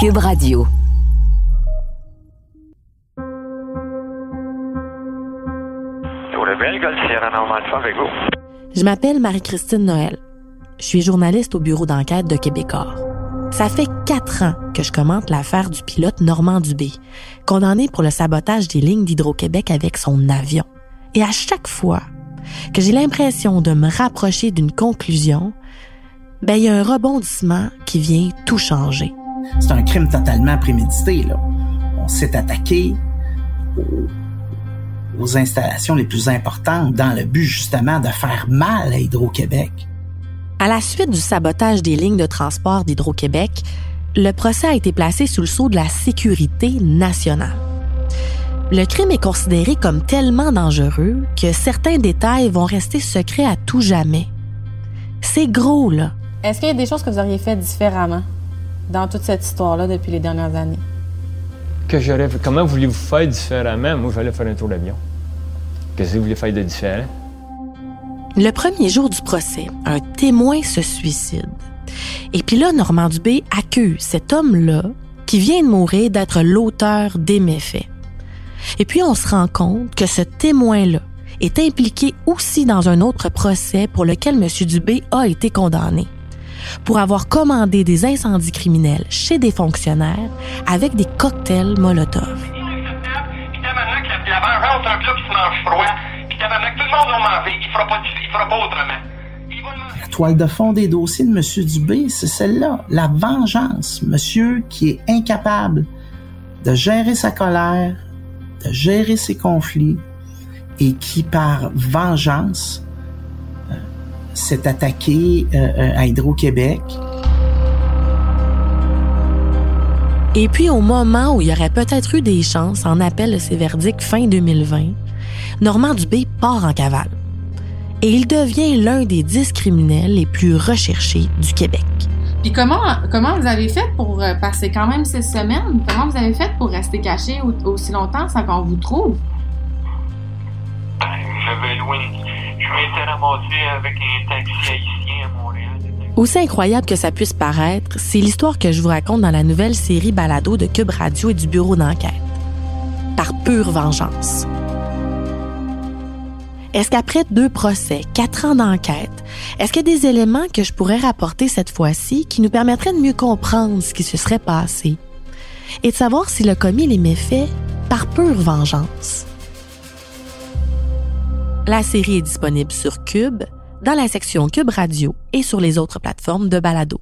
Cube Radio. Je m'appelle Marie-Christine Noël. Je suis journaliste au bureau d'enquête de Québecor. Ça fait quatre ans que je commente l'affaire du pilote Normand Dubé, condamné pour le sabotage des lignes d'Hydro-Québec avec son avion. Et à chaque fois que j'ai l'impression de me rapprocher d'une conclusion, ben il y a un rebondissement qui vient tout changer. C'est un crime totalement prémédité. Là. On s'est attaqué aux, aux installations les plus importantes dans le but justement de faire mal à Hydro-Québec. À la suite du sabotage des lignes de transport d'Hydro-Québec, le procès a été placé sous le sceau de la sécurité nationale. Le crime est considéré comme tellement dangereux que certains détails vont rester secrets à tout jamais. C'est gros, là. Est-ce qu'il y a des choses que vous auriez fait différemment? Dans toute cette histoire-là depuis les dernières années? Que j'aurais. Comment voulez-vous faire différemment? Moi, j'allais faire un tour d'avion. Qu'est-ce que vous voulez faire de différent? Le premier jour du procès, un témoin se suicide. Et puis là, Normand Dubé accuse cet homme-là, qui vient de mourir, d'être l'auteur des méfaits. Et puis on se rend compte que ce témoin-là est impliqué aussi dans un autre procès pour lequel M. Dubé a été condamné pour avoir commandé des incendies criminels chez des fonctionnaires avec des cocktails Molotov. La toile de fond des dossiers de M. Dubé, c'est celle-là, la vengeance. Monsieur qui est incapable de gérer sa colère, de gérer ses conflits et qui, par vengeance, s'est attaqué euh, à Hydro-Québec. Et puis, au moment où il y aurait peut-être eu des chances en appel de ses verdicts fin 2020, Normand Dubé part en cavale. Et il devient l'un des dix criminels les plus recherchés du Québec. Puis comment, comment vous avez fait pour euh, passer quand même ces semaines? Comment vous avez fait pour rester caché au- aussi longtemps sans qu'on vous trouve? J'avais loué Aussi incroyable que ça puisse paraître, c'est l'histoire que je vous raconte dans la nouvelle série Balado de Cube Radio et du bureau d'enquête. Par pure vengeance. Est-ce qu'après deux procès, quatre ans d'enquête, est-ce qu'il y a des éléments que je pourrais rapporter cette fois-ci qui nous permettraient de mieux comprendre ce qui se serait passé et de savoir s'il a commis les méfaits par pure vengeance? La série est disponible sur Cube, dans la section Cube Radio et sur les autres plateformes de balado.